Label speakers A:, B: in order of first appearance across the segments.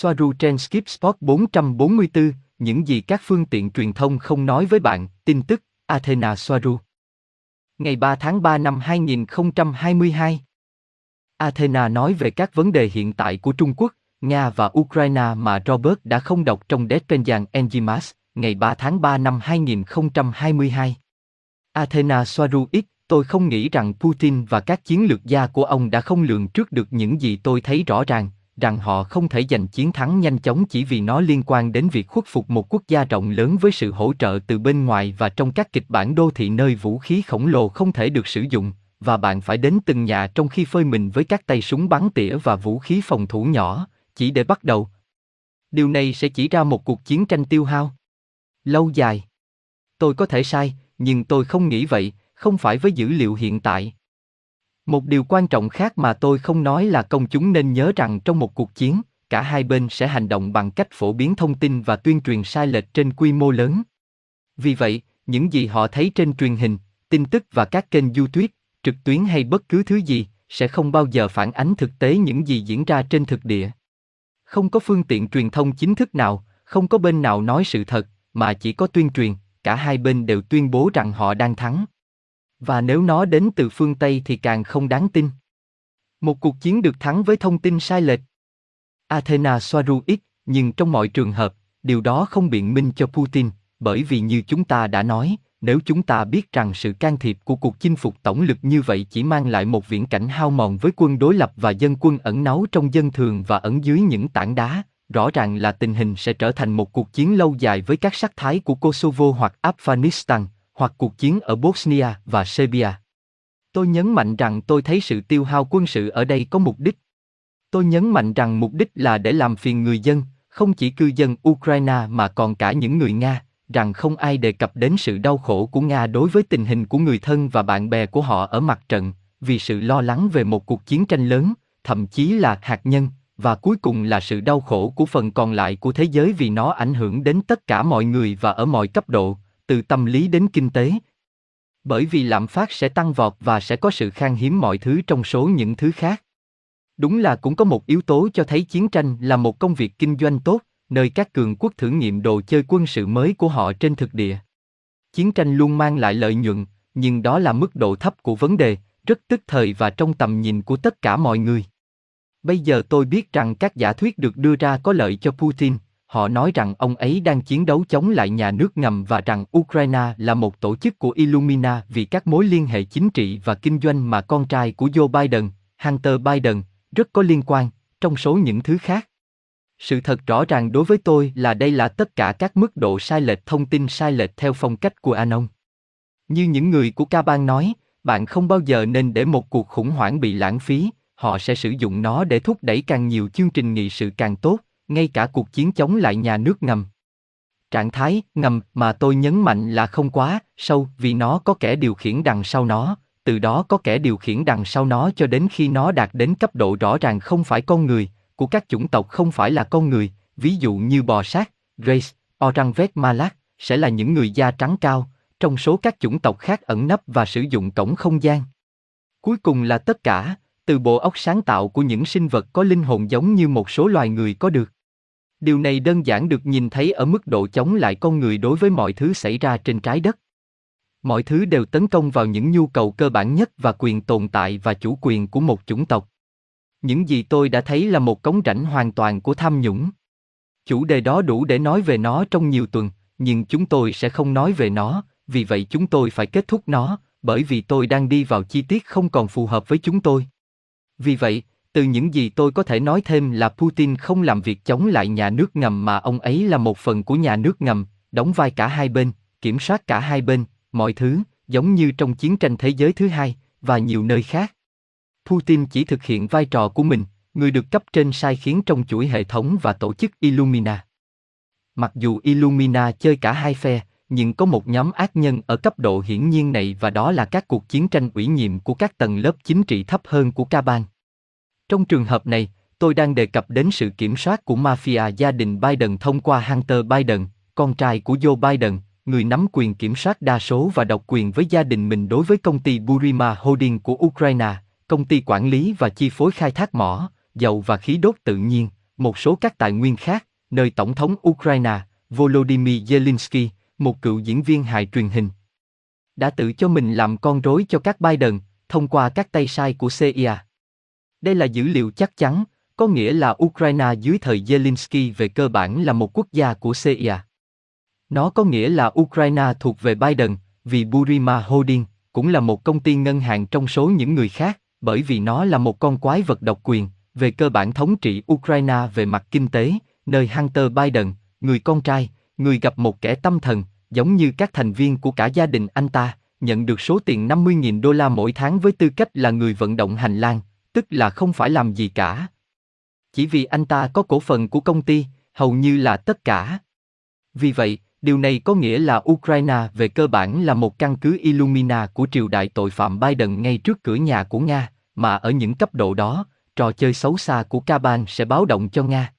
A: Soaru trên Skip Spot 444, những gì các phương tiện truyền thông không nói với bạn, tin tức, Athena Soaru. Ngày 3 tháng 3 năm 2022. Athena nói về các vấn đề hiện tại của Trung Quốc, Nga và Ukraine mà Robert đã không đọc trong Despenjan Enzimas, ngày 3 tháng 3 năm 2022. Athena Soaru X, tôi không nghĩ rằng Putin và các chiến lược gia của ông đã không lường trước được những gì tôi thấy rõ ràng, rằng họ không thể giành chiến thắng nhanh chóng chỉ vì nó liên quan đến việc khuất phục một quốc gia rộng lớn với sự hỗ trợ từ bên ngoài và trong các kịch bản đô thị nơi vũ khí khổng lồ không thể được sử dụng, và bạn phải đến từng nhà trong khi phơi mình với các tay súng bắn tỉa và vũ khí phòng thủ nhỏ, chỉ để bắt đầu. Điều này sẽ chỉ ra một cuộc chiến tranh tiêu hao. Lâu dài. Tôi có thể sai, nhưng tôi không nghĩ vậy, không phải với dữ liệu hiện tại. Một điều quan trọng khác mà tôi không nói là công chúng nên nhớ rằng trong một cuộc chiến, cả hai bên sẽ hành động bằng cách phổ biến thông tin và tuyên truyền sai lệch trên quy mô lớn. Vì vậy, những gì họ thấy trên truyền hình, tin tức và các kênh YouTube, trực tuyến hay bất cứ thứ gì, sẽ không bao giờ phản ánh thực tế những gì diễn ra trên thực địa. Không có phương tiện truyền thông chính thức nào, không có bên nào nói sự thật, mà chỉ có tuyên truyền, cả hai bên đều tuyên bố rằng họ đang thắng. Và nếu nó đến từ phương Tây thì càng không đáng tin. Một cuộc chiến được thắng với thông tin sai lệch. Athena Soaru ít, nhưng trong mọi trường hợp, điều đó không biện minh cho Putin, bởi vì như chúng ta đã nói, nếu chúng ta biết rằng sự can thiệp của cuộc chinh phục tổng lực như vậy chỉ mang lại một viễn cảnh hao mòn với quân đối lập và dân quân ẩn náu trong dân thường và ẩn dưới những tảng đá, rõ ràng là tình hình sẽ trở thành một cuộc chiến lâu dài với các sắc thái của Kosovo hoặc Afghanistan, hoặc cuộc chiến ở Bosnia và Serbia. Tôi nhấn mạnh rằng tôi thấy sự tiêu hao quân sự ở đây có mục đích. Tôi nhấn mạnh rằng mục đích là để làm phiền người dân, không chỉ cư dân Ukraine mà còn cả những người Nga, rằng không ai đề cập đến sự đau khổ của Nga đối với tình hình của người thân và bạn bè của họ ở mặt trận, vì sự lo lắng về một cuộc chiến tranh lớn, thậm chí là hạt nhân, và cuối cùng là sự đau khổ của phần còn lại của thế giới vì nó ảnh hưởng đến tất cả mọi người và ở mọi cấp độ, từ tâm lý đến kinh tế. Bởi vì lạm phát sẽ tăng vọt và sẽ có sự khan hiếm mọi thứ trong số những thứ khác. Đúng là cũng có một yếu tố cho thấy chiến tranh là một công việc kinh doanh tốt, nơi các cường quốc thử nghiệm đồ chơi quân sự mới của họ trên thực địa. Chiến tranh luôn mang lại lợi nhuận, nhưng đó là mức độ thấp của vấn đề, rất tức thời và trong tầm nhìn của tất cả mọi người. Bây giờ tôi biết rằng các giả thuyết được đưa ra có lợi cho Putin, họ nói rằng ông ấy đang chiến đấu chống lại nhà nước ngầm và rằng Ukraine là một tổ chức của Illumina vì các mối liên hệ chính trị và kinh doanh mà con trai của Joe Biden, Hunter Biden, rất có liên quan, trong số những thứ khác. Sự thật rõ ràng đối với tôi là đây là tất cả các mức độ sai lệch thông tin sai lệch theo phong cách của Anon. Như những người của Ca Bang nói, bạn không bao giờ nên để một cuộc khủng hoảng bị lãng phí, họ sẽ sử dụng nó để thúc đẩy càng nhiều chương trình nghị sự càng tốt, ngay cả cuộc chiến chống lại nhà nước ngầm. Trạng thái ngầm mà tôi nhấn mạnh là không quá sâu vì nó có kẻ điều khiển đằng sau nó, từ đó có kẻ điều khiển đằng sau nó cho đến khi nó đạt đến cấp độ rõ ràng không phải con người, của các chủng tộc không phải là con người, ví dụ như bò sát, race, Oranvet Malak, sẽ là những người da trắng cao, trong số các chủng tộc khác ẩn nấp và sử dụng cổng không gian. Cuối cùng là tất cả, từ bộ óc sáng tạo của những sinh vật có linh hồn giống như một số loài người có được. Điều này đơn giản được nhìn thấy ở mức độ chống lại con người đối với mọi thứ xảy ra trên trái đất. Mọi thứ đều tấn công vào những nhu cầu cơ bản nhất và quyền tồn tại và chủ quyền của một chủng tộc. Những gì tôi đã thấy là một cống rãnh hoàn toàn của tham nhũng. Chủ đề đó đủ để nói về nó trong nhiều tuần, nhưng chúng tôi sẽ không nói về nó, vì vậy chúng tôi phải kết thúc nó, bởi vì tôi đang đi vào chi tiết không còn phù hợp với chúng tôi. Vì vậy, từ những gì tôi có thể nói thêm là Putin không làm việc chống lại nhà nước ngầm mà ông ấy là một phần của nhà nước ngầm, đóng vai cả hai bên, kiểm soát cả hai bên, mọi thứ, giống như trong chiến tranh thế giới thứ hai, và nhiều nơi khác. Putin chỉ thực hiện vai trò của mình, người được cấp trên sai khiến trong chuỗi hệ thống và tổ chức Illumina. Mặc dù Illumina chơi cả hai phe, nhưng có một nhóm ác nhân ở cấp độ hiển nhiên này và đó là các cuộc chiến tranh ủy nhiệm của các tầng lớp chính trị thấp hơn của Caban. Trong trường hợp này, tôi đang đề cập đến sự kiểm soát của mafia gia đình Biden thông qua Hunter Biden, con trai của Joe Biden, người nắm quyền kiểm soát đa số và độc quyền với gia đình mình đối với công ty Burima Holding của Ukraine, công ty quản lý và chi phối khai thác mỏ, dầu và khí đốt tự nhiên, một số các tài nguyên khác, nơi Tổng thống Ukraine, Volodymyr Zelensky, một cựu diễn viên hài truyền hình, đã tự cho mình làm con rối cho các Biden, thông qua các tay sai của CIA. Đây là dữ liệu chắc chắn, có nghĩa là Ukraine dưới thời Zelensky về cơ bản là một quốc gia của CIA. Nó có nghĩa là Ukraine thuộc về Biden, vì Burima Holding cũng là một công ty ngân hàng trong số những người khác, bởi vì nó là một con quái vật độc quyền, về cơ bản thống trị Ukraine về mặt kinh tế, nơi Hunter Biden, người con trai, người gặp một kẻ tâm thần, giống như các thành viên của cả gia đình anh ta, nhận được số tiền 50.000 đô la mỗi tháng với tư cách là người vận động hành lang, tức là không phải làm gì cả. Chỉ vì anh ta có cổ phần của công ty, hầu như là tất cả. Vì vậy, điều này có nghĩa là Ukraine về cơ bản là một căn cứ Illumina của triều đại tội phạm Biden ngay trước cửa nhà của Nga, mà ở những cấp độ đó, trò chơi xấu xa của Kaban sẽ báo động cho Nga.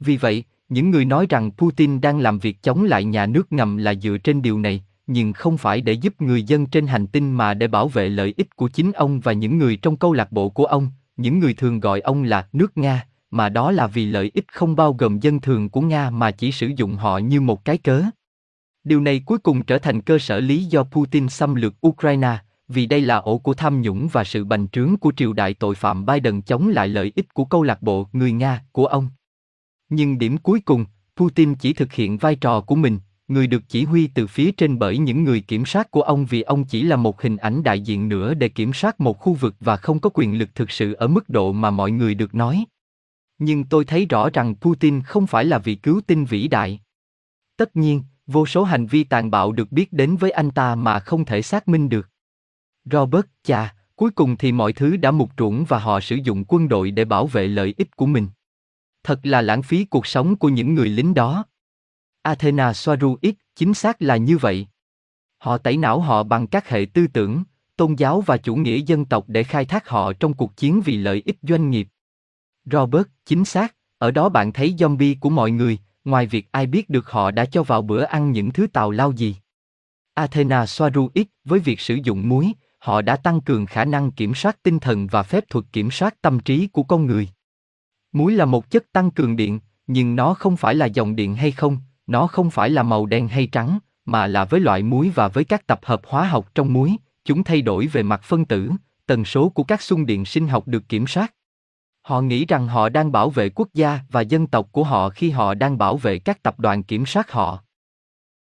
A: Vì vậy, những người nói rằng Putin đang làm việc chống lại nhà nước ngầm là dựa trên điều này, nhưng không phải để giúp người dân trên hành tinh mà để bảo vệ lợi ích của chính ông và những người trong câu lạc bộ của ông, những người thường gọi ông là nước Nga, mà đó là vì lợi ích không bao gồm dân thường của Nga mà chỉ sử dụng họ như một cái cớ. Điều này cuối cùng trở thành cơ sở lý do Putin xâm lược Ukraine, vì đây là ổ của tham nhũng và sự bành trướng của triều đại tội phạm Biden chống lại lợi ích của câu lạc bộ người Nga của ông. Nhưng điểm cuối cùng, Putin chỉ thực hiện vai trò của mình, người được chỉ huy từ phía trên bởi những người kiểm soát của ông vì ông chỉ là một hình ảnh đại diện nữa để kiểm soát một khu vực và không có quyền lực thực sự ở mức độ mà mọi người được nói. Nhưng tôi thấy rõ rằng Putin không phải là vị cứu tinh vĩ đại. Tất nhiên, vô số hành vi tàn bạo được biết đến với anh ta mà không thể xác minh được. Robert, chà, cuối cùng thì mọi thứ đã mục ruộng và họ sử dụng quân đội để bảo vệ lợi ích của mình. Thật là lãng phí cuộc sống của những người lính đó. Athena Soaru X, chính xác là như vậy. Họ tẩy não họ bằng các hệ tư tưởng, tôn giáo và chủ nghĩa dân tộc để khai thác họ trong cuộc chiến vì lợi ích doanh nghiệp. Robert, chính xác, ở đó bạn thấy zombie của mọi người, ngoài việc ai biết được họ đã cho vào bữa ăn những thứ tào lao gì. Athena Soaru X với việc sử dụng muối, họ đã tăng cường khả năng kiểm soát tinh thần và phép thuật kiểm soát tâm trí của con người. Muối là một chất tăng cường điện, nhưng nó không phải là dòng điện hay không, nó không phải là màu đen hay trắng, mà là với loại muối và với các tập hợp hóa học trong muối, chúng thay đổi về mặt phân tử, tần số của các xung điện sinh học được kiểm soát. Họ nghĩ rằng họ đang bảo vệ quốc gia và dân tộc của họ khi họ đang bảo vệ các tập đoàn kiểm soát họ.